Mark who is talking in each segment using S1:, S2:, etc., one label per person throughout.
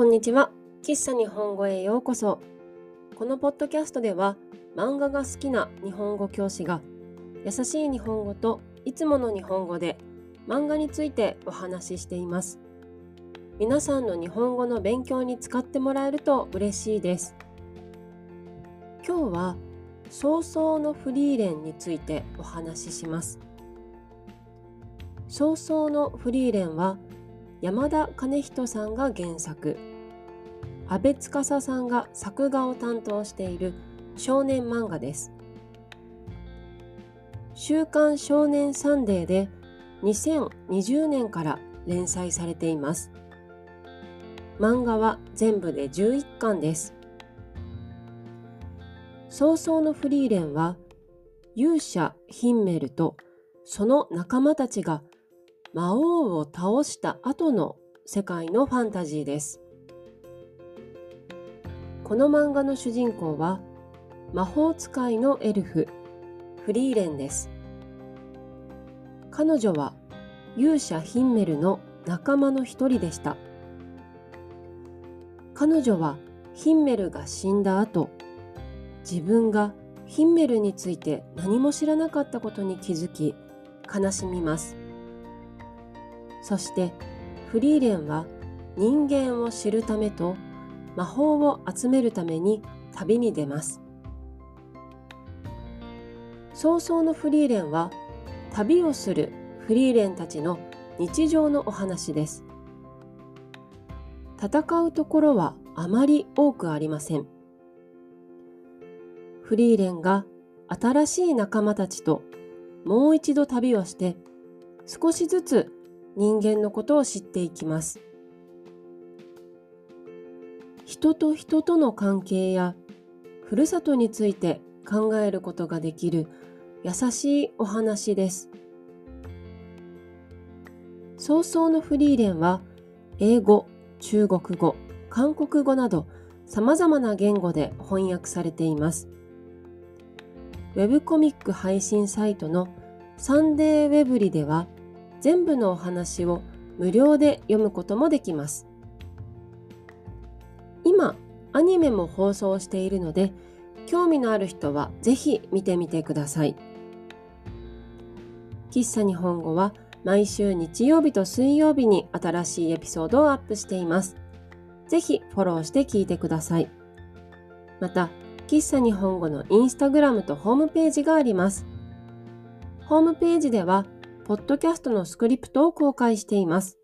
S1: こんにちは。喫茶日本語へようこそ。このポッドキャストでは漫画が好きな日本語教師が優しい日本語といつもの日本語で漫画についてお話ししています。皆さんの日本語の勉強に使ってもらえると嬉しいです。今日は早々のフリーレンについてお話しします。早々のフリーレンは山田兼人さんが原作。阿部司さんが作画を担当している少年漫画です。週刊少年サンデーで2020年から連載されています。漫画は全部で11巻です。早々のフリーレンは勇者ヒンメルとその仲間たちが魔王を倒した後の世界のファンタジーです。この漫画の主人公は魔法使いのエルフ、フリーレンです。彼女は勇者ヒンメルの仲間の一人でした。彼女はヒンメルが死んだ後、自分がヒンメルについて何も知らなかったことに気づき、悲しみます。そしてフリーレンは人間を知るためと魔法を集めるために旅に出ます。早々のフリーレンは旅をするフリーレンたちの日常のお話です。戦うところはあまり多くありません。フリーレンが新しい仲間たちともう一度旅をして少しずつ人間のことを知っていきます。人と人との関係やふるさとについて考えることができる優しいお話です。早々のフリーレンは英語、中国語、韓国語など様々な言語で翻訳されています。ウェブコミック配信サイトのサンデーウェブリでは全部のお話を無料で読むこともできます。今、アニメも放送しているので、興味のある人はぜひ見てみてください。喫茶日本語は毎週日曜日と水曜日に新しいエピソードをアップしています。ぜひフォローして聞いてください。また、喫茶日本語のインスタグラムとホームページがあります。ホームページではポッドキャストのスクリプトを公開しています。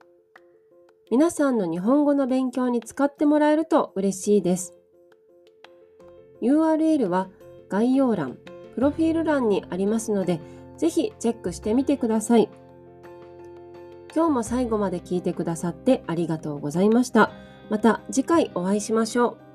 S1: 皆さんの日本語の勉強に使ってもらえると嬉しいです。URL は概要欄、プロフィール欄にありますので、ぜひチェックしてみてください。今日も最後まで聞いてくださってありがとうございました。また次回お会いしましょう。